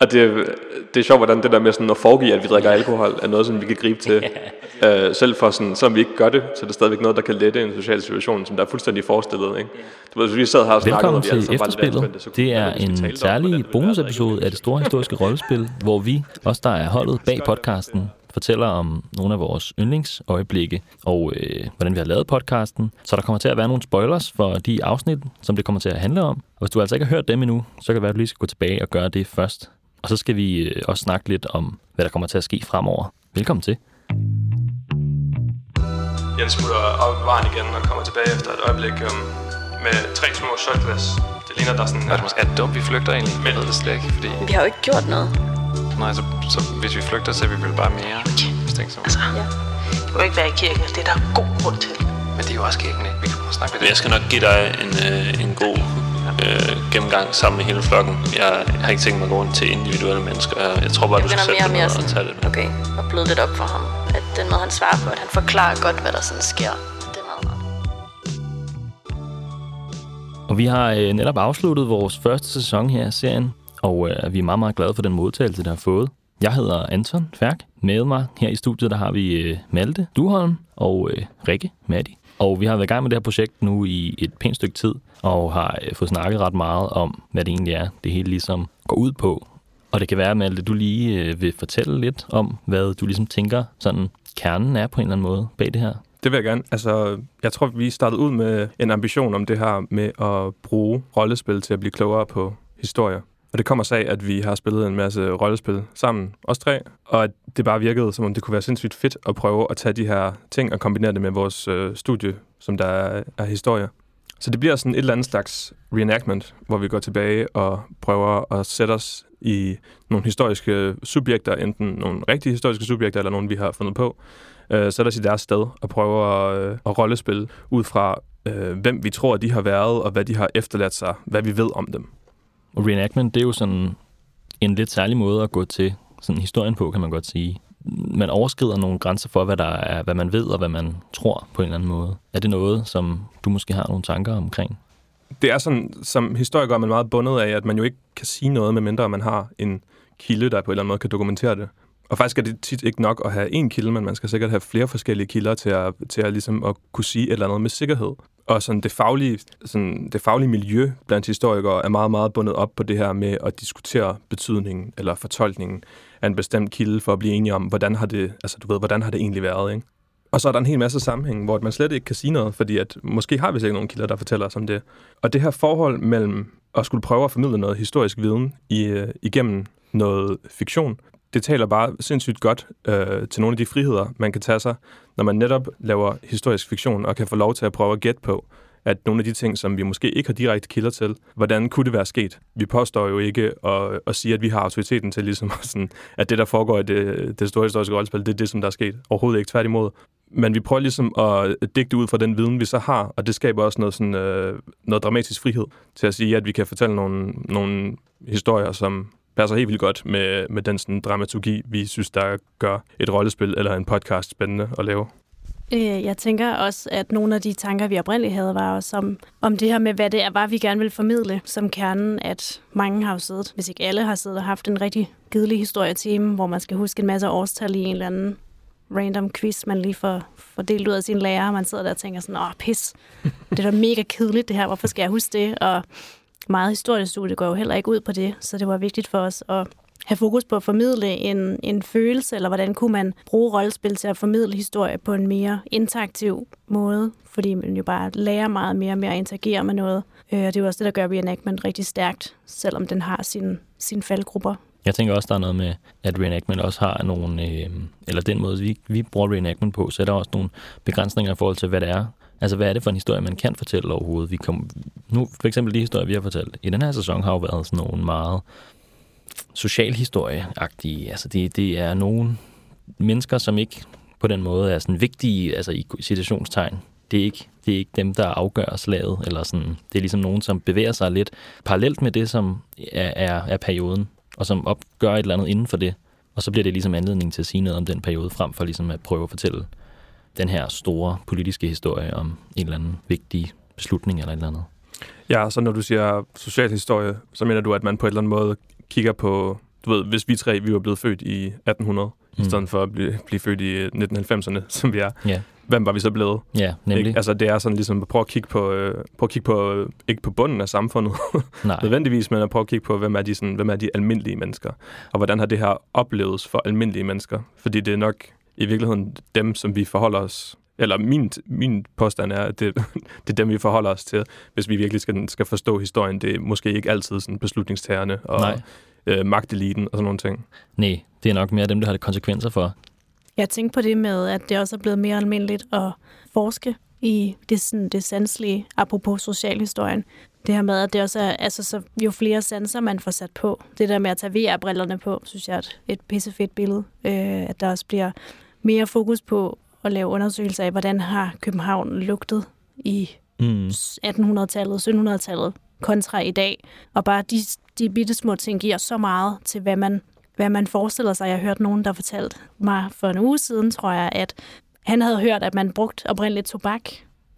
Og det, det er sjovt, hvordan det der med sådan at foregive, at vi drikker alkohol, er noget, som vi kan gribe til. øh, selv for sådan, selvom vi ikke gør det, så er det stadigvæk noget, der kan lette en social situation, som der er fuldstændig forestillet. Ikke? Du ved, hvis vi sad her og snakkede, Velkommen alle til lidt Efterspillet. Det vi er en om, særlig det bonusepisode af det store historiske rollespil, hvor vi, os der er holdet bag podcasten, fortæller om nogle af vores yndlingsøjeblikke og øh, hvordan vi har lavet podcasten. Så der kommer til at være nogle spoilers for de afsnit, som det kommer til at handle om. Og hvis du altså ikke har hørt dem endnu, så kan det være, at du lige skal gå tilbage og gøre det først. Og så skal vi øh, også snakke lidt om, hvad der kommer til at ske fremover. Velkommen til. Jens smutter op i vejen igen og kommer tilbage efter et øjeblik um, med tre små shotglas. Det ligner, der er sådan... Er det måske er dumt, vi flygter egentlig? Jeg ved det slet ikke, fordi... Vi har jo ikke gjort noget. Nej, så, så hvis vi flygter, så er vi vel bare mere mistænksomme. Altså, ja. du kan ikke være i kirken, hvis det er der er god grund til. Men det er jo også kirken, ikke? Vi kan snakke med Men det. jeg skal nok give dig en, øh, en god øh, gennemgang sammen med hele flokken. Jeg har ikke tænkt mig at gå rundt til individuelle mennesker. Jeg, jeg tror bare, Jeg du skal mere sætte mere ned og tage det. sådan, okay, og bløde lidt op for ham. At den måde, han svarer på, at han forklarer godt, hvad der sådan sker. Det er meget rart. Og vi har øh, netop afsluttet vores første sæson her af serien, og øh, vi er meget, meget glade for den modtagelse, der har fået. Jeg hedder Anton Færk. Med mig her i studiet, der har vi øh, Malte Duholm og øh, Rikke Matti. Og vi har været i gang med det her projekt nu i et pænt stykke tid, og har øh, fået snakket ret meget om, hvad det egentlig er, det hele ligesom går ud på. Og det kan være, Malte, du lige øh, vil fortælle lidt om, hvad du ligesom tænker, sådan kernen er på en eller anden måde bag det her. Det vil jeg gerne. Altså, jeg tror, vi startede ud med en ambition om det her med at bruge rollespil til at blive klogere på historier. Og det kommer sig af, at vi har spillet en masse rollespil sammen, os tre, og at det bare virkede, som om det kunne være sindssygt fedt at prøve at tage de her ting og kombinere det med vores øh, studie, som der er, er historie. Så det bliver sådan et eller andet slags reenactment, hvor vi går tilbage og prøver at sætte os i nogle historiske subjekter, enten nogle rigtige historiske subjekter, eller nogle, vi har fundet på, øh, sætte os i deres sted og prøver at, øh, at rollespille ud fra, øh, hvem vi tror, de har været, og hvad de har efterladt sig, hvad vi ved om dem. Og reenactment, det er jo sådan en lidt særlig måde at gå til sådan historien på, kan man godt sige. Man overskrider nogle grænser for, hvad, der er, hvad man ved og hvad man tror på en eller anden måde. Er det noget, som du måske har nogle tanker omkring? Det er sådan, som historiker er man meget bundet af, at man jo ikke kan sige noget, medmindre man har en kilde, der på en eller anden måde kan dokumentere det. Og faktisk er det tit ikke nok at have én kilde, men man skal sikkert have flere forskellige kilder til at, til at, ligesom at kunne sige et eller andet med sikkerhed. Og sådan det, faglige, sådan det faglige miljø blandt historikere er meget, meget bundet op på det her med at diskutere betydningen eller fortolkningen af en bestemt kilde for at blive enige om, hvordan har det, altså du ved, hvordan har det egentlig været, ikke? Og så er der en hel masse sammenhæng, hvor man slet ikke kan sige noget, fordi at måske har vi slet ikke nogen kilder, der fortæller os om det. Og det her forhold mellem at skulle prøve at formidle noget historisk viden i, øh, igennem noget fiktion, det taler bare sindssygt godt øh, til nogle af de friheder, man kan tage sig, når man netop laver historisk fiktion og kan få lov til at prøve at gætte på, at nogle af de ting, som vi måske ikke har direkte kilder til, hvordan kunne det være sket? Vi påstår jo ikke at, at sige, at vi har autoriteten til, ligesom sådan, at det, der foregår i det, det store historiske rollespil, det er det, som der er sket. Overhovedet ikke tværtimod. Men vi prøver ligesom at digte ud fra den viden, vi så har, og det skaber også noget, sådan, øh, noget dramatisk frihed til at sige, at vi kan fortælle nogle, nogle historier, som passer helt vildt godt med, med den sådan, dramaturgi, vi synes, der gør et rollespil eller en podcast spændende at lave. Øh, jeg tænker også, at nogle af de tanker, vi oprindeligt havde, var også om, om det her med, hvad det er, var, vi gerne vil formidle som kernen, at mange har jo siddet, hvis ikke alle har siddet og haft en rigtig kedelig historietime, hvor man skal huske en masse årstal i en eller anden random quiz, man lige får, får delt ud af sin lærer, og man sidder der og tænker sådan, åh, pis, det er da mega kedeligt det her, hvorfor skal jeg huske det? Og meget historiestudie går jo heller ikke ud på det, så det var vigtigt for os at have fokus på at formidle en, en følelse, eller hvordan kunne man bruge rollespil til at formidle historie på en mere interaktiv måde, fordi man jo bare lærer meget mere med at interagere med noget. Øh, og det er jo også det, der gør reenactment rigtig stærkt, selvom den har sine sin faldgrupper. Jeg tænker også, der er noget med, at reenactment også har nogle, øh, eller den måde, vi, vi bruger reenactment på, så er der også nogle begrænsninger i forhold til, hvad det er. Altså, hvad er det for en historie, man kan fortælle overhovedet? Vi kom, nu, for eksempel de historier, vi har fortalt i den her sæson, har jo været sådan nogle meget socialhistorieagtige. Altså, det, det er nogle mennesker, som ikke på den måde er sådan vigtige, altså i citationstegn. Det er ikke, det er ikke dem, der afgør slaget, eller sådan. Det er ligesom nogen, som bevæger sig lidt parallelt med det, som er, er, er perioden, og som opgør et eller andet inden for det. Og så bliver det ligesom anledning til at sige noget om den periode, frem for ligesom at prøve at fortælle den her store politiske historie om en eller anden vigtig beslutning eller et eller andet. Ja, så når du siger socialhistorie, så mener du, at man på en eller anden måde kigger på du ved, hvis vi tre, vi var blevet født i 1800, mm. i stedet for at blive, blive født i 1990'erne, som vi er, Ja, hvem var vi så blevet? ja nemlig. Ikke? Altså, det er sådan ligesom at prøve at kigge på, øh, prøve at kigge på øh, ikke på bunden af samfundet, Nej. nødvendigvis, men at prøve at kigge på, hvem er, de, sådan, hvem er de almindelige mennesker, og hvordan har det her opleves for almindelige mennesker? Fordi det er nok i virkeligheden dem, som vi forholder os, eller min, min påstand er, at det, det er dem, vi forholder os til, hvis vi virkelig skal, skal forstå historien. Det er måske ikke altid sådan beslutningstagerne og Nej. øh, magteliten og sådan nogle ting. Nej, det er nok mere dem, der har det konsekvenser for. Jeg tænkte på det med, at det også er blevet mere almindeligt at forske i det, sådan, det sanselige, apropos socialhistorien. Det her med, at det også er, altså, så jo flere sanser man får sat på, det der med at tage VR-brillerne på, synes jeg er et, et pissefedt billede. Øh, at der også bliver mere fokus på at lave undersøgelser af, hvordan har København lugtet i Mm. 1800-tallet, 1700-tallet kontra i dag. Og bare de, de bitte små ting giver så meget til, hvad man, hvad man forestiller sig. Jeg har hørt nogen, der fortalte mig for en uge siden, tror jeg, at han havde hørt, at man brugt oprindeligt tobak.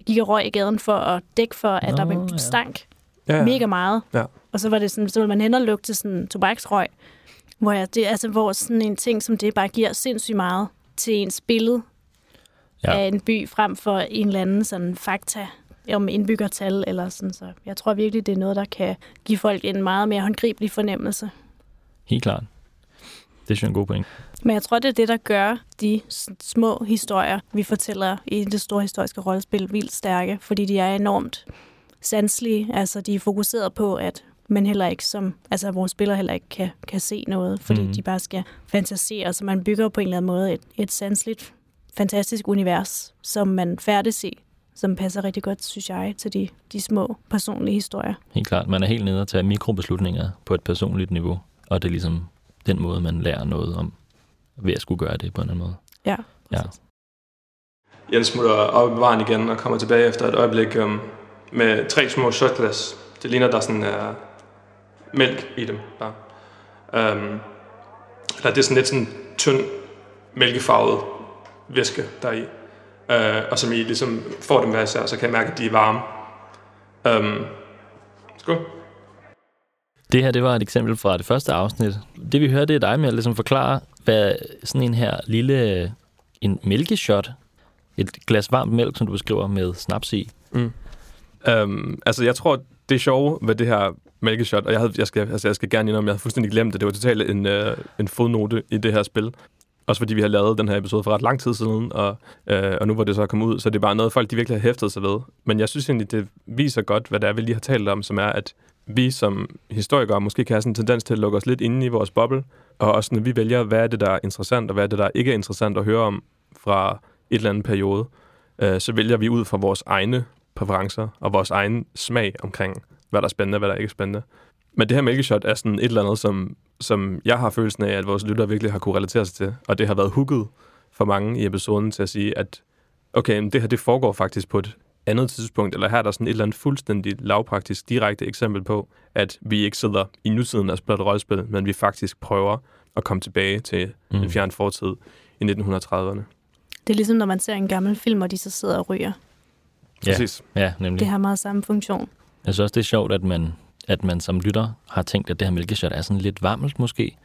Gik og røg i gaden for at dække for, at Nå, der ja. stank Ja, ja. mega meget. Ja. Og så var det sådan, så ville man hen og lugte sådan tobaksrøg. Hvor, jeg, det, altså, hvor sådan en ting som det bare giver sindssygt meget til ens billede Ja. af en by, frem for en eller anden sådan fakta om indbyggertal eller sådan. Så jeg tror virkelig, det er noget, der kan give folk en meget mere håndgribelig fornemmelse. Helt klart. Det synes jeg er en god point. Men jeg tror, det er det, der gør de små historier, vi fortæller i det store historiske rollespil, vildt stærke, fordi de er enormt sanselige. Altså, de er fokuseret på, at man heller ikke som, altså vores spiller heller ikke kan, kan se noget, fordi mm-hmm. de bare skal fantasere. Så man bygger på en eller anden måde et, et sanseligt, fantastisk univers, som man færdes i, som passer rigtig godt, synes jeg, til de, de små personlige historier. Helt klart. Man er helt nede og tage mikrobeslutninger på et personligt niveau. Og det er ligesom den måde, man lærer noget om ved at skulle gøre det på en anden måde. Ja, Ja. Jens smutter op i varen igen og kommer tilbage efter et øjeblik um, med tre små shotglas. Det ligner, der sådan er mælk i dem. Bare. Um, eller det er sådan lidt sådan tynd, mælkefarvet væske, der er i. Uh, og som I ligesom får dem hver især, så kan jeg mærke, at de er varme. Um, skål. Det her, det var et eksempel fra det første afsnit. Det vi hørte, det er dig med at ligesom forklare, hvad sådan en her lille en mælkeshot, et glas varmt mælk, som du beskriver med snaps i. Um, altså, jeg tror, det er sjove ved det her mælkeshot, og jeg, havde, jeg, skal, altså, jeg skal gerne indrømme, jeg havde fuldstændig glemt det. Det var totalt en, øh, en fodnote i det her spil. Også fordi vi har lavet den her episode for ret lang tid siden, og, øh, og nu hvor det så er kommet ud, så det er bare noget, folk de virkelig har hæftet sig ved. Men jeg synes egentlig, det viser godt, hvad det er, vi lige har talt om, som er, at vi som historikere måske kan have sådan en tendens til at lukke os lidt inde i vores boble, og også når vi vælger, hvad er det, der er interessant, og hvad er det, der ikke er interessant at høre om fra et eller andet periode, øh, så vælger vi ud fra vores egne præferencer og vores egen smag omkring, hvad der er spændende og hvad der ikke er spændende. Men det her mælkeshot er sådan et eller andet, som, som jeg har følelsen af, at vores lyttere virkelig har kunne relatere sig til. Og det har været hooket for mange i episoden til at sige, at okay, men det her det foregår faktisk på et andet tidspunkt, eller her er der sådan et eller andet fuldstændig lavpraktisk direkte eksempel på, at vi ikke sidder i nutiden og spiller et rollespil, men vi faktisk prøver at komme tilbage til mm. en fjern fortid i 1930'erne. Det er ligesom, når man ser en gammel film, og de så sidder og ryger. Ja, Præcis. ja nemlig. Det har meget samme funktion. Jeg synes også, det er sjovt, at man, at man som lytter har tænkt, at det her mælkeshot er sådan lidt varmt måske.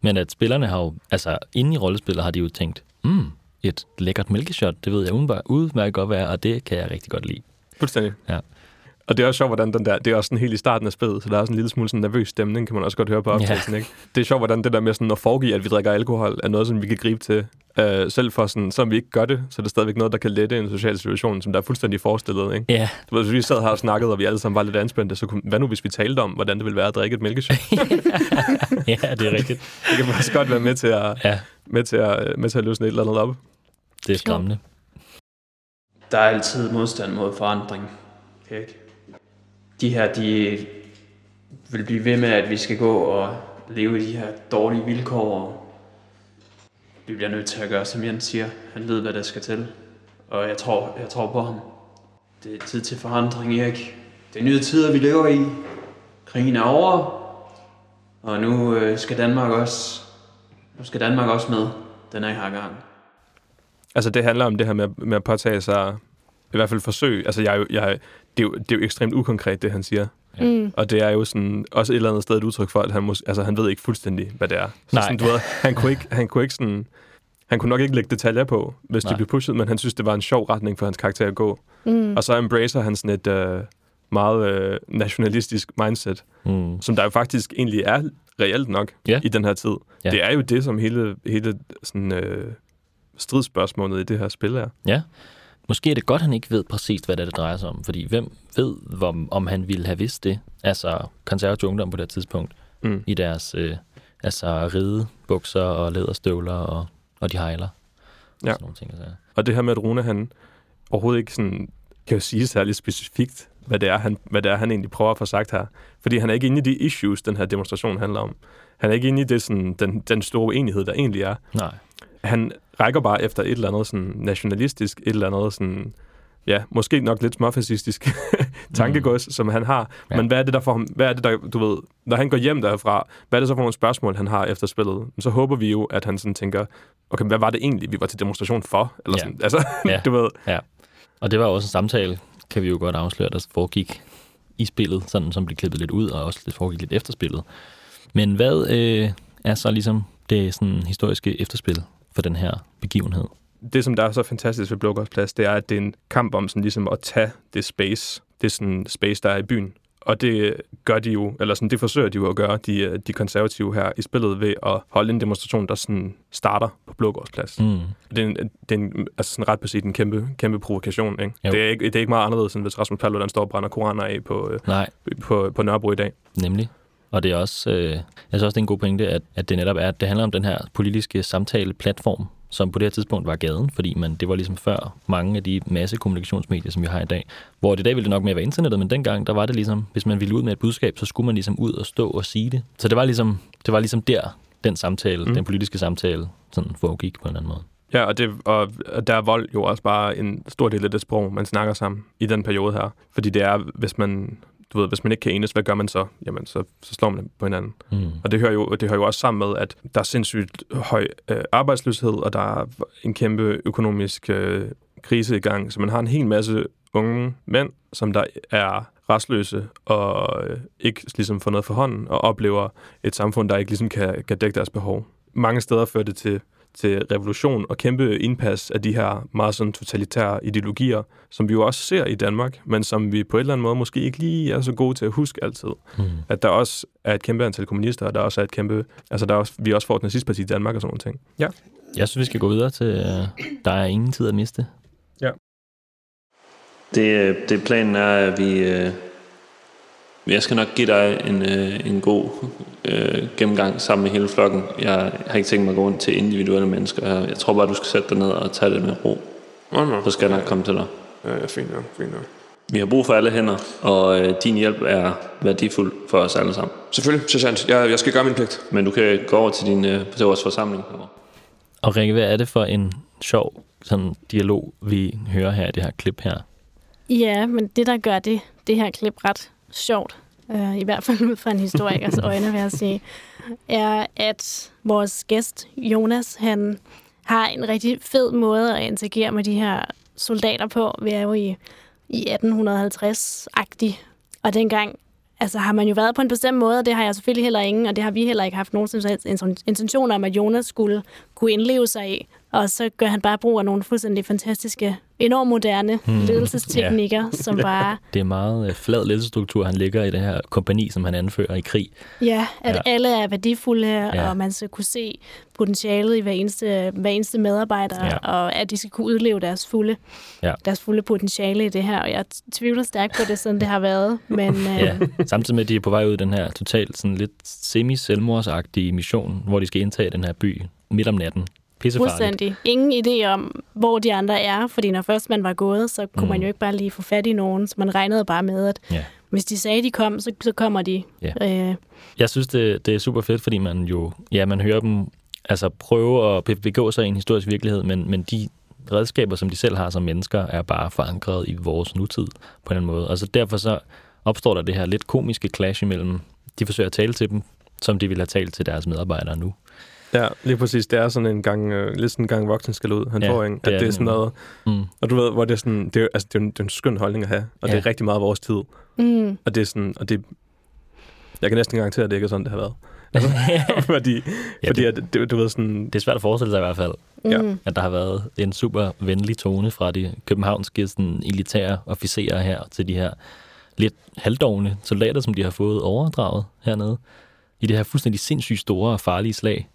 Men at spillerne har jo, altså inde i rollespillet har de jo tænkt, mm, et lækkert mælkeshot, det ved jeg udmærket godt være, og det kan jeg rigtig godt lide. Fuldstændig. Ja. Og det er også sjovt, hvordan den der, det er også sådan helt i starten af spillet, så der er sådan en lille smule sådan nervøs stemning, kan man også godt høre på optagelsen, ja. ikke? Det er sjovt, hvordan det der med sådan at foregive, at vi drikker alkohol, er noget, som vi kan gribe til. Øh, selv for sådan, som vi ikke gør det, så er det stadigvæk noget, der kan lette en social situation, som der er fuldstændig forestillet, ikke? Ja, Du ved, hvis vi sad her og snakkede, og vi alle sammen var lidt anspændte, så kunne, hvad nu, hvis vi talte om, hvordan det ville være at drikke et mælkeshot? ja det er rigtigt. det kan også godt være med til at, Ja, med til at, med til at løsne et eller andet op. det er skræmmende. Der er altid modstand mod forandring. Ikke? De her, de vil blive ved med, at vi skal gå og leve i de her dårlige vilkår. Og vi bliver nødt til at gøre, som Jens siger. Han ved, hvad der skal til. Og jeg tror, jeg tror på ham. Det er tid til forandring, Erik. Det er nye tider, vi lever i. Krigen er over. Og nu øh, skal Danmark også, nu skal Danmark også med den er her gang. Altså, det handler om det her med, med at påtage sig, i hvert fald forsøg. Altså, jeg, jeg, det, er jo, det er jo ekstremt ukonkret, det han siger. Ja. Mm. Og det er jo sådan, også et eller andet sted et udtryk for, at han, mås- altså, han ved ikke fuldstændig, hvad det er. Så Nej. Sådan, du ved, han, kunne ikke, han kunne ikke sådan... Han kunne nok ikke lægge detaljer på, hvis Nej. det blev pushet, men han synes, det var en sjov retning for hans karakter at gå. Mm. Og så embracer han sådan et øh, meget øh, nationalistisk mindset, Mm. som der jo faktisk egentlig er reelt nok Ja. i den her tid. Ja. Det er jo det, som hele, hele sådan, øh, stridsspørgsmålet i det her spil er. Ja. Måske er det godt, at han ikke ved præcis, hvad det, er, det drejer sig om. Fordi hvem ved, hvor, om han ville have vidst det? Altså konservativ ungdom på det tidspunkt. Mm. I deres øh, altså ridebukser og læderstøvler og, og de hejler. Ja. Sådan nogle ting. Altså. Og det her med, at Rune han overhovedet ikke sådan, kan jo sige særlig specifikt, hvad det, er, han, hvad det er, han egentlig prøver at få sagt her. Fordi han er ikke inde i de issues, den her demonstration handler om. Han er ikke inde i det, sådan, den, den store uenighed, der egentlig er. Nej. Han rækker bare efter et eller andet sådan nationalistisk, et eller andet sådan, ja, måske nok lidt småfascistisk tankegods, mm. som han har. Ja. Ja. Men hvad er det, der får ham, hvad er det, der, du ved, når han går hjem derfra, hvad er det så for nogle spørgsmål, han har efter spillet? Så håber vi jo, at han sådan tænker, okay, hvad var det egentlig, vi var til demonstration for? Eller Ja. sådan, altså, Ja. du ved, Og det var også en samtale, kan vi jo godt afsløre, der foregik i spillet, sådan som blev klippet lidt ud, og også lidt foregik lidt efter spillet. Men hvad øh, er så ligesom det sådan historiske efterspil for den her begivenhed? det, som der er så fantastisk ved Blågårdsplads, det er, at det er en kamp om sådan ligesom at tage det space, det sådan space, der er i byen. Og det gør de jo, eller sådan, det forsøger de jo at gøre, de, de konservative her i spillet, ved at holde en demonstration, der sådan starter på Blågårdsplads. Mm. Det er, en, det er en, altså sådan ret beset en kæmpe, kæmpe provokation. Ikke? Jo. Det, er ikke, det er ikke meget anderledes, end hvis Rasmus Paludan står og brænder koraner af på, øh, Nej, på, på Nørrebro i dag. nemlig. Og det er også, øh, jeg synes også, det er en god pointe, at, at det netop er, at det handler om den her politiske samtale-platform, som på det her tidspunkt var gaden, fordi man, det var ligesom før mange af de masse kommunikationsmedier, som vi har i dag. Hvor i dag ville det nok mere være internettet, men dengang, der var det ligesom, hvis man ville ud med et budskab, så skulle man ligesom ud og stå og sige det. Så det var ligesom, det var ligesom der, den samtale, mm. Den politiske samtale, sådan foregik på en eller anden måde. Ja, og, det, og og der er vold jo også bare en stor del af det sprog, man snakker sammen i den periode her. Fordi det er, hvis man, du ved, hvis man ikke kan enes, hvad gør man så? Jamen, så, så slår man på hinanden. Mm. Og det hører, jo, det hører jo også sammen med, at der er sindssygt høj øh, arbejdsløshed, og der er en kæmpe økonomisk øh, krise i gang. Så man har en hel masse unge mænd, som der er restløse og øh, ikke ligesom får noget for hånden, og oplever et samfund, der ikke ligesom kan, kan dække deres behov. Mange steder fører det til til revolution og kæmpe indpas af de her meget sådan totalitære ideologier, som vi jo også ser i Danmark, men som vi på en eller anden måde måske ikke lige er så gode til at huske altid. Mm. At der også er et kæmpe antal kommunister, og der også er et kæmpe... Altså, der er også, vi også får et nazistparti i Danmark og sådan nogle ting. Ja. Jeg synes, vi skal gå videre til, øh, der er ingen tid at miste. Det, øh, det planen er, at vi... Øh, jeg skal nok give dig en, øh, en god øh, gennemgang sammen med hele flokken. Jeg har ikke tænkt mig at gå rundt til individuelle mennesker. Jeg, jeg tror bare, du skal sætte dig ned og tage det med ro. Nå, nå. Så skal jeg nok komme til dig. Ja, ja, fint nok, fint nok. Vi har brug for alle hænder, og øh, din hjælp er værdifuld for os alle sammen. Selvfølgelig, sergeant. Jeg, jeg skal gøre min pligt. Men du kan gå over til, din, øh, til vores forsamling. Og Rikke, hvad er det for en sjov sådan, dialog, vi hører her i det her klip her? Ja, men det, der gør det, det her klip ret sjovt, øh, i hvert fald ud fra en historikers øjne, vil jeg sige, er, at vores gæst, Jonas, han har en rigtig fed måde at interagere med de her soldater på. Vi er jo i, i 1850-agtig, og dengang altså, har man jo været på en bestemt måde, og det har jeg selvfølgelig heller ingen, og det har vi heller ikke haft nogen som helst intention om, at Jonas skulle kunne indleve sig i. Og så gør han bare brug af nogle fuldstændig fantastiske, enormt moderne Hmm, ledelsesteknikker, ja. som bare Det er meget øh, flad ledelsesstruktur, han ligger i det her kompani, som han anfører i krig. Ja, at Ja. alle er værdifulde, Ja. og man skal kunne se potentialet i hver eneste, hver eneste medarbejder, Ja. og at de skal kunne udleve deres fulde, Ja. deres fulde potentiale i det her. Og jeg tvivler stærkt på det, sådan det har været. Men øh, Ja, samtidig med, at de er på vej ud i den her totalt sådan lidt semi-selvmordsagtige mission, hvor de skal indtage den her by midt om natten. Pissefarligt. fuldstændig ingen idé om, hvor de andre er, fordi når først man var gået, så kunne Mm. man jo ikke bare lige få fat i nogen, så man regnede bare med, at Ja. hvis de sagde, de kom, så, så kommer de. Ja. Øh, Jeg synes, det, det er super fedt, fordi man jo, ja, man hører dem altså prøve at be- begå sig i en historisk virkelighed, men, men de redskaber, som de selv har som mennesker, er bare forankret i vores nutid på en eller anden måde. Altså derfor så opstår der det her lidt komiske clash imellem, de forsøger at tale til dem, som de ville have talt til deres medarbejdere nu. Ja, lige præcis. Det er sådan en gang, øh, lidt sådan en gang voksen skal ud, han Ja, får, ikke? At det er det, er sådan noget, Mm. og du ved, hvor det er sådan, det er, altså, det er, en, det er en skøn holdning at have, og ja. Det er rigtig meget vores tid. Mm. Og det er sådan, og det, jeg kan næsten garantere, at det ikke er sådan, det har været. Altså, fordi, Ja, fordi det- at, det, du ved sådan, Det er svært at forestille sig i hvert fald, Ja. Mm. at der har været en super venlig tone fra de københavnske sådan, elitære officerer her til de her lidt halvdovne soldater, som de har fået overdraget hernede i det her fuldstændig sindssygt store og farlige slag.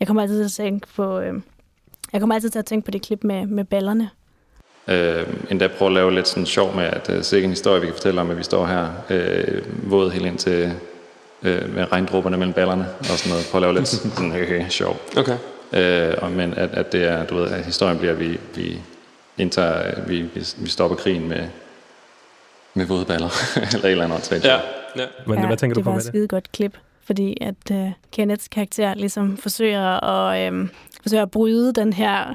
Jeg kommer altid til at tænke på, øh, jeg kommer altid til at tænke på det klip med, med ballerne. Øh, endda prøve at lave lidt sådan sjov med, at uh, sikkert en historie, vi kan fortælle om, at vi står her øh, våd helt ind til øh, med regndråberne mellem ballerne og sådan noget. Prøve at lave lidt sådan høj sjov. Okay. Øh, og, men at, at det er, du ved, at historien bliver, at vi, vi indtager, vi, vi, vi stopper krigen med, med våde baller, eller et eller andet åndssvagt. Ja, ja. men ja, hvad tænker du det på var med et det? skide godt klip, fordi at øh, Kenneths karakter ligesom forsøger at, øh, forsøger at bryde den her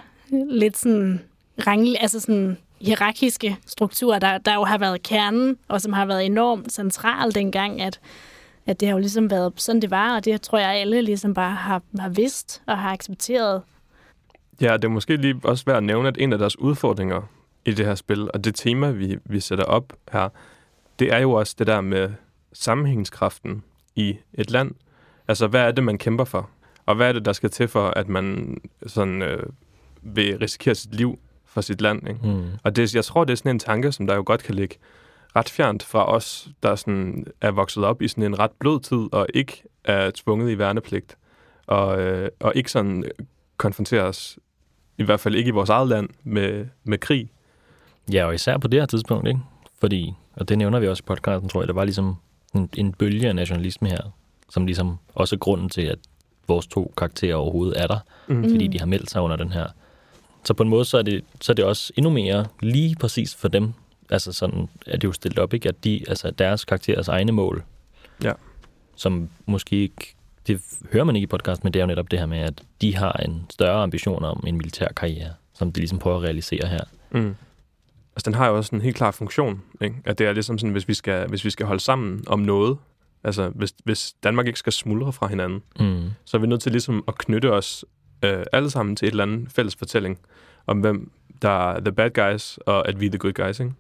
lidt sådan rangel, altså sådan hierarkiske struktur, der, der jo har været kernen, og som har været enormt central dengang, at, at det har jo ligesom været sådan, det var, og det tror jeg, alle ligesom bare har, har vidst og har accepteret. Ja, det er måske lige også værd at nævne, at en af deres udfordringer i det her spil, og det tema, vi, vi sætter op her, det er jo også det der med sammenhængskraften i et land. Altså, hvad er det, man kæmper for? Og hvad er det, der skal til for, at man sådan, øh, vil risikere sit liv for sit land? Ikke? Mm. Og det, jeg tror, det er sådan en tanke, som der jo godt kan ligge ret fjernt fra os, der sådan er vokset op i sådan en ret blød tid, og ikke er tvunget i værnepligt, og, øh, og ikke sådan konfronteres, i hvert fald ikke i vores eget land, med, med krig. Ja, og især på det her tidspunkt, ikke? Fordi, og det nævner vi også i podcasten, tror jeg, der var ligesom en, en bølge af nationalisme her, som ligesom også er grunden til, at vores to karakterer overhovedet er der, Mm. fordi de har meldt sig under den her. Så på en måde, så er det, så er det også endnu mere lige præcis for dem, altså sådan er det jo stillet op, ikke? At de, altså deres karakterers egne mål, Ja. som måske ikke, det hører man ikke i podcasten, men det er jo netop det her med, at de har en større ambition om en militær karriere, som de ligesom prøver at realisere her. Mm. Altså, den har jo også en helt klar funktion, ikke? At det er ligesom sådan, hvis vi skal, hvis vi skal holde sammen om noget, altså hvis, hvis Danmark ikke skal smuldre fra hinanden, Mm. så er vi nødt til ligesom at knytte os øh, alle sammen til et eller andet fælles fortælling om, hvem der er the bad guys, og at vi er the good guys, ikke?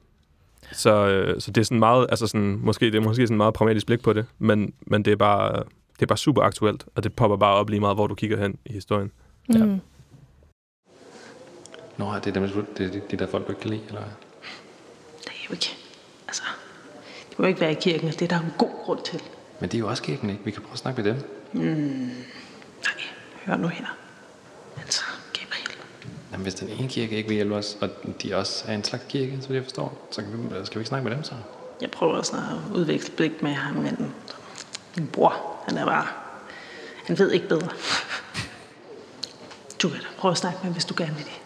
Så, øh, så det er sådan meget, altså sådan, måske, det er måske sådan meget pragmatisk blik på det, men, men det, er bare, det er bare super aktuelt, og det popper bare op lige meget, hvor du kigger hen i historien. Ja. Mm. Nå, det er dem, det er de, de der folk, du ikke kan lide, eller hvad? Det jo ikke... Altså, de må ikke være i kirken, og det er der en god grund til. Men de er jo også kirken, ikke? Vi kan prøve at snakke med dem. Nej, hør nu her. Altså, Gabriel. Jamen, hvis den ene kirke ikke vil hjælpe os, og de også er en slags kirke, så jeg forstår, så kan vi, skal vi ikke snakke med dem så? Jeg prøver sådan at udveksle blik med ham, men min bror, han er bare... Han ved ikke bedre. Du kan da prøve at snakke med ham, hvis du gerne vil det.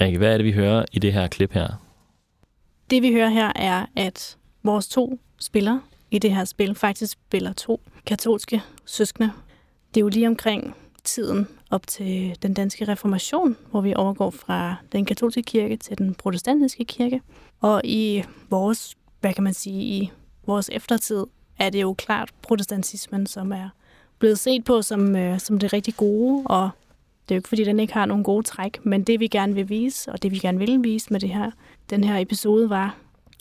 Rikke, hvad er det, vi hører i det her klip her? Det vi hører her er, at vores to spillere i det her spil faktisk spiller to katolske søskende. Det er jo lige omkring tiden op til den danske reformation, hvor vi overgår fra den katolske kirke til den protestantiske kirke. Og i vores, hvad kan man sige, i vores eftertid er det jo klart protestantismen, som er blevet set på som, øh, som det rigtig gode, og det er jo ikke, fordi den ikke har nogen gode træk, men det vi gerne vil vise, og det vi gerne vil vise med det her, den her episode, var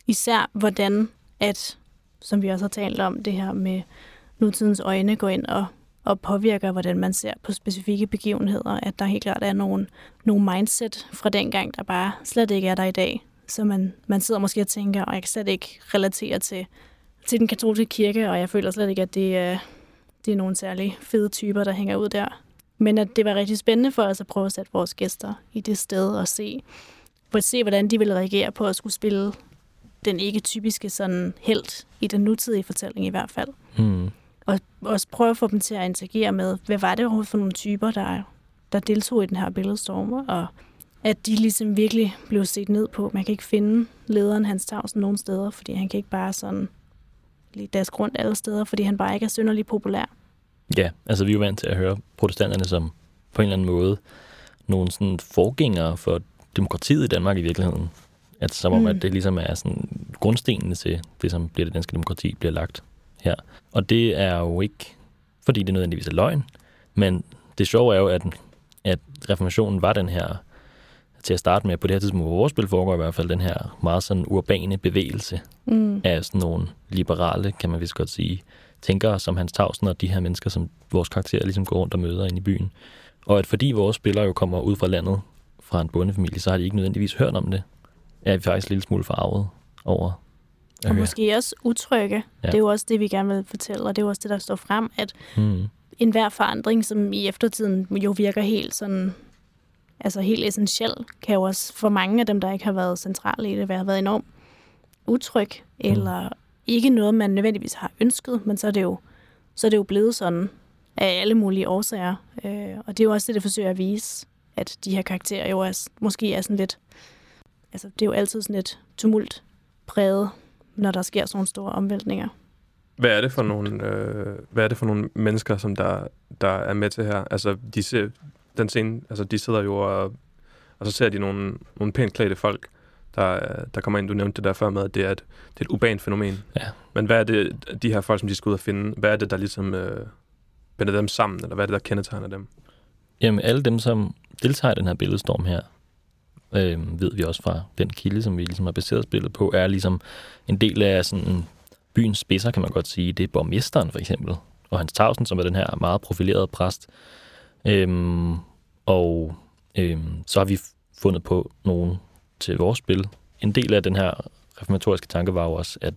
især hvordan, at, som vi også har talt om, det her med nutidens øjne går ind og, og påvirker, hvordan man ser på specifikke begivenheder, at der helt klart er nogle, nogle mindset fra dengang, der bare slet ikke er der i dag. Så man, man sidder måske og tænker, og jeg kan slet ikke relatere til, til den katolske kirke, og jeg føler slet ikke, at det er, det er nogle særlig fede typer, der hænger ud der. Men at det var rigtig spændende for os at prøve at sætte vores gæster i det sted og se, for at se, hvordan de ville reagere på at skulle spille den ikke typiske sådan helt i den nutidige fortælling i hvert fald. Hmm. Og også prøve at få dem til at interagere med, hvad var det overhovedet for nogle typer, der, der deltog i den her billedstorm, og at de ligesom virkelig blev set ned på. Man kan ikke finde lederen Hans Tavsen nogen steder, fordi han kan ikke bare sådan lige daske rundt alle steder, fordi han bare ikke er synderlig populær. Ja, altså vi er jo vant til at høre protestanterne som på en eller anden måde nogle sådan forgængere for demokratiet i Danmark i virkeligheden. At som om, Mm. at det ligesom er sådan grundstenene til det, som bliver det danske demokrati, bliver lagt her. Og det er jo ikke fordi det nødvendigvis er løgn. Men det sjove er jo, at, at reformationen var den her, til at starte med, på det her tidspunkt, hvor vores spil foregår i hvert fald, den her meget sådan urbane bevægelse Mm. af sådan nogle liberale, kan man vist godt sige, tænkere som Hans Tausen og de her mennesker, som vores karakterer ligesom går rundt og møder ind i byen. Og at fordi vores spillere jo kommer ud fra landet, fra en bondefamilie, så har de ikke nødvendigvis hørt om det. Er vi faktisk en lille smule forarvet over. Og høre. måske også utrygge. Ja. Det er jo også det, vi gerne vil fortælle, og det er jo også det, der står frem, at Hmm. enhver forandring, som i eftertiden jo virker helt sådan, altså helt essentiel, kan jo også for mange af dem, der ikke har været centrale i det, være været enormt utryg, mm. eller ikke noget, man nødvendigvis har ønsket, men så er det jo, så er det jo blevet sådan af alle mulige årsager. Øh, og det er jo også det, det forsøger at vise, at de her karakterer jo er, måske er sådan lidt, altså det er jo altid sådan lidt tumult præget, når der sker sådan store omvæltninger. Hvad er det for nogle, øh, hvad er det for nogle mennesker, som der, der er med til her? Altså, de, ser, den scene, altså, de sidder jo og, og så ser de nogle, nogle pænt klædte folk, der, der kommer ind. Du nævnte det der før med, at det er et, det er et urbant fænomen. Ja. Men hvad er det, de her folk, som de skal ud og finde, hvad er det, der ligesom øh, binder dem sammen, eller hvad er det, der kendetegner dem? Jamen, alle dem, som deltager i den her billedstorm her, øh, ved vi også fra den kilde, som vi ligesom har baseret spillet på, er ligesom en del af sådan byens spidser, kan man godt sige. Det er borgmesteren for eksempel, og Hans Tausen, som er den her meget profilerede præst. Øhm, og øhm, så har vi fundet på nogen til vores spil. En del af den her reformatoriske tanke var jo også, at,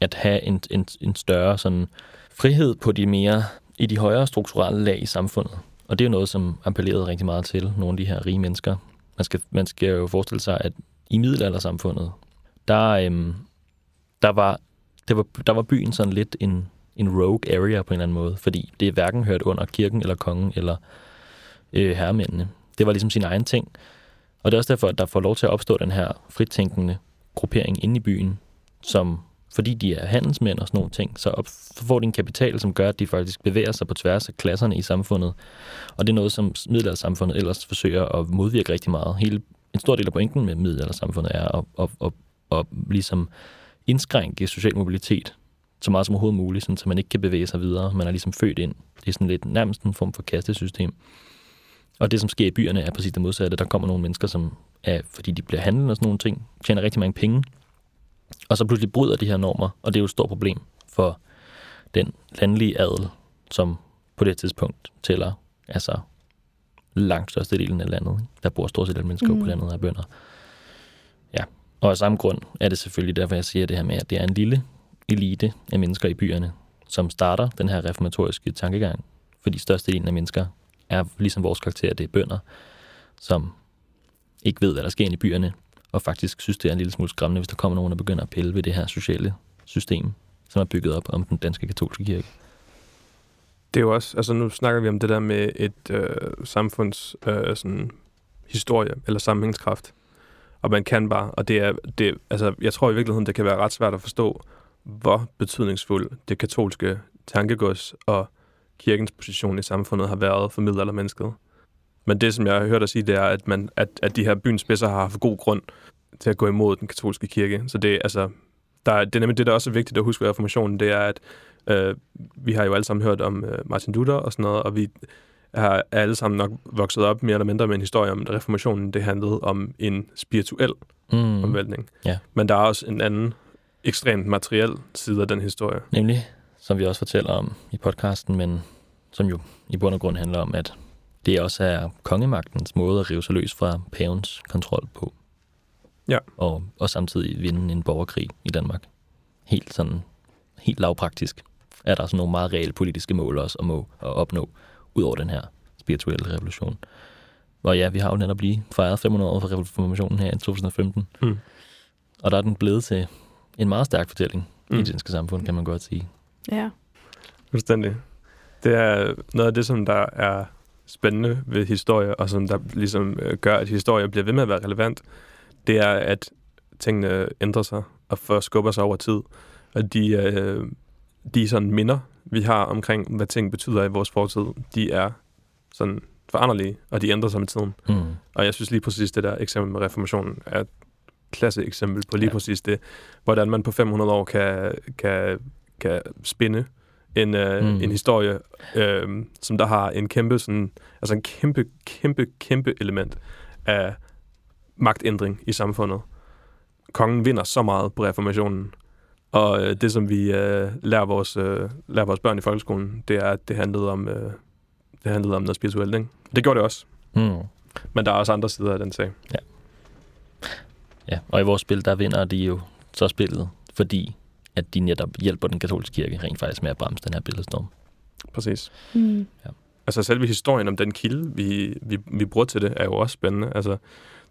at have en, en, en større sådan frihed på de mere, i de højere strukturelle lag i samfundet. Og det er jo noget, som appellerede rigtig meget til nogle af de her rige mennesker. Man skal, man skal jo forestille sig, at i middelaldersamfundet, der, øhm, der, var, det var, der var byen sådan lidt en, en rogue area på en eller anden måde, fordi det hverken hørt under kirken eller kongen eller øh, herremændene. Det var ligesom sin egen ting. Og det er også derfor, at der får lov til at opstå den her fritænkende gruppering inde i byen, som fordi de er handelsmænd og sådan nogle ting, så, op, får de en kapital, som gør, at de faktisk bevæger sig på tværs af klasserne i samfundet. Og det er noget, som middelaldersamfundet ellers forsøger at modvirke rigtig meget. Hele, en stor del af pointen med middelaldersamfundet er at, at, at, at, at ligesom indskrænke social mobilitet så meget som overhovedet muligt, sådan, så man ikke kan bevæge sig videre. Man er ligesom født ind. Det er sådan lidt nærmest en form for kastesystem. Og det, som sker i byerne, er præcis det modsatte. Der kommer nogle mennesker, som er, fordi de bliver handlet og sådan nogle ting, tjener rigtig mange penge, og så pludselig bryder de her normer, og det er jo et stort problem for den landlige adel, som på det tidspunkt tæller altså langt størstedelen af landet. Der bor stort set alle mennesker. Mm. på landet af bønder. Ja, og af samme grund er det selvfølgelig derfor, jeg siger det her med, at det er en lille elite af mennesker i byerne, som starter den her reformatoriske tankegang. Fordi størstedelen af mennesker er, ligesom vores karakter, det er bønder, som ikke ved, hvad der sker inde i byerne, og faktisk synes, det er en lille smule skræmmende, hvis der kommer nogen, der begynder at pille ved det her sociale system, som er bygget op om den danske katolske kirke. Det er jo også, altså nu snakker vi om det der med et øh, samfunds øh, sådan, historie eller sammenhængskraft. Og man kan bare, og det er, det, altså jeg tror i virkeligheden, det kan være ret svært at forstå, hvor betydningsfuld det katolske tankegods og kirkens position i samfundet har været for middelaldermennesket. Men det, som jeg har hørt dig sige, det er, at, man, at, at de her byens spidser har haft god grund til at gå imod den katolske kirke. Så det, er, altså, der, er- det er nemlig det, der også er vigtigt at huske ved reformationen, det er, at øh, vi har jo alle sammen hørt om øh, Martin Luther og sådan noget, og vi har alle sammen nok vokset op mere eller mindre med en historie om, at reformationen det handlede om en spirituel Mm. omvæltning. Ja. Men der er også en anden ekstremt materiel side af den historie. Nemlig, som vi også fortæller om i podcasten, men som jo i bund og grund handler om, at det også er kongemagtens måde at rive sig løs fra pavens kontrol på. Ja. Og, og samtidig vinde en borgerkrig i Danmark. Helt sådan, helt lavpraktisk er der sådan nogle meget reelle politiske mål også at, må, at opnå, ud over den her spirituelle revolution. Og ja, vi har jo netop lige fejret 500 år for reformationen her i 2015. Mm. Og der er den blevet til en meget stærk fortælling mm. i Mm. det danske samfund, kan man godt sige. Ja. Fuldstændig. Det er noget af det, som der er spændende ved historie, og som der ligesom øh, gør, at historie bliver ved med at være relevant, det er, at tingene ændrer sig og forskubber sig over tid. Og de, øh, de sådan minder, vi har omkring, hvad ting betyder i vores fortid, de er sådan foranderlige, og de ændrer sig med tiden. Mm. Og jeg synes lige præcis, det der eksempel med reformationen er et klasse eksempel på lige ja. præcis det, hvordan man på 500 år kan, kan, kan spinde en, øh, Mm. en historie, øh, som der har en kæmpe, sådan, altså en kæmpe, kæmpe, kæmpe element af magtændring i samfundet. Kongen vinder så meget på reformationen, og øh, det, som vi øh, lærer, vores, øh, lærer vores børn i folkeskolen, det er, at det handlede om, øh, det handlede om noget spirituelt. Ikke? Det gjorde det også, Mm. men der er også andre sider af den sag. Ja, og i vores spil, der vinder de jo så spillet, fordi at de netop hjælper den katolske kirke rent faktisk med at bremse den her billedstorm. Præcis. Mm. Altså selve historien om den kilde, vi, vi, vi bruger til det, er jo også spændende. Altså,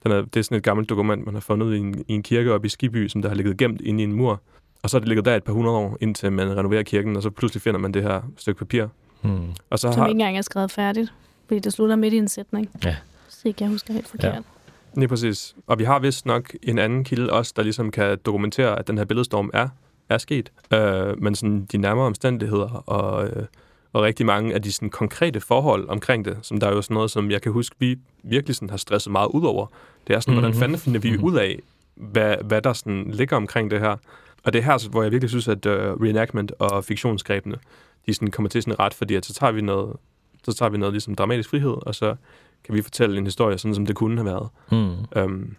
den er, det er sådan et gammelt dokument, man har fundet i en, i en kirke oppe i Skiby, som der har ligget gemt inde i en mur. Og så er det ligget der et par hundrede år, indtil man renoverer kirken, og så pludselig finder man det her stykke papir. Mm. Og så Som har, ikke engang er skrevet færdigt, fordi det slutter midt i en sætning. Ja. Hvis ikke jeg husker helt forkert. Ja. Lige præcis. Og vi har vist nok en anden kilde også, der ligesom kan dokumentere, at den her billedstorm er, er sket. Øh, men sådan de nærmere omstændigheder og, øh, og rigtig mange af de sådan konkrete forhold omkring det, som der er jo sådan noget, som jeg kan huske, vi virkelig sådan har stresset meget ud over. Det er sådan, mm-hmm. hvordan Mhm. fanden finder vi Mhm. ud af, hvad, hvad der sådan ligger omkring det her. Og det er her, hvor jeg virkelig synes, at uh, reenactment og fiktionsgrebene, de sådan kommer til sin ret, fordi at så tager vi noget, så tager vi noget ligesom dramatisk frihed, og så kan vi fortælle en historie, sådan som det kunne have været. Mm. Um,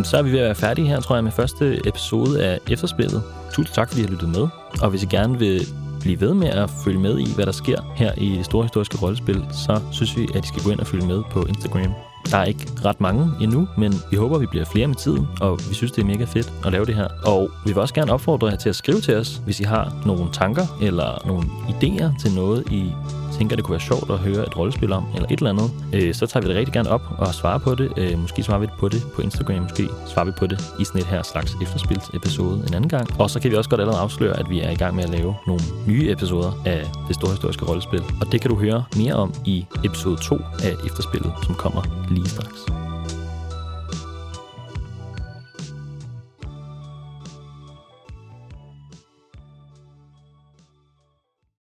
Jamen, Så er vi ved at være færdige her, tror jeg, med første episode af Efterspillet. Tusind tak, fordi I har lyttet med. Og hvis I gerne vil blive ved med at følge med i, hvad der sker her i det store historiske rollespil, så synes vi, at I skal gå ind og følge med på Instagram. Der er ikke ret mange endnu, men vi håber, vi bliver flere med tiden, og vi synes, det er mega fedt at lave det her. Og vi vil også gerne opfordre jer til at skrive til os, hvis I har nogle tanker eller nogle idéer til noget, I tænker, det kunne være sjovt at høre et rollespil om, eller et eller andet, øh, så tager vi det rigtig gerne op og svarer på det. Øh, måske svarer vi på det på Instagram, måske svarer vi på det i sådan et her slags efterspilsepisode en anden gang. Og så kan vi også godt allerede afsløre, at vi er i gang med at lave nogle nye episoder af det store historiske rollespil. Og det kan du høre mere om i episode 2 af efterspillet, som kommer lige straks.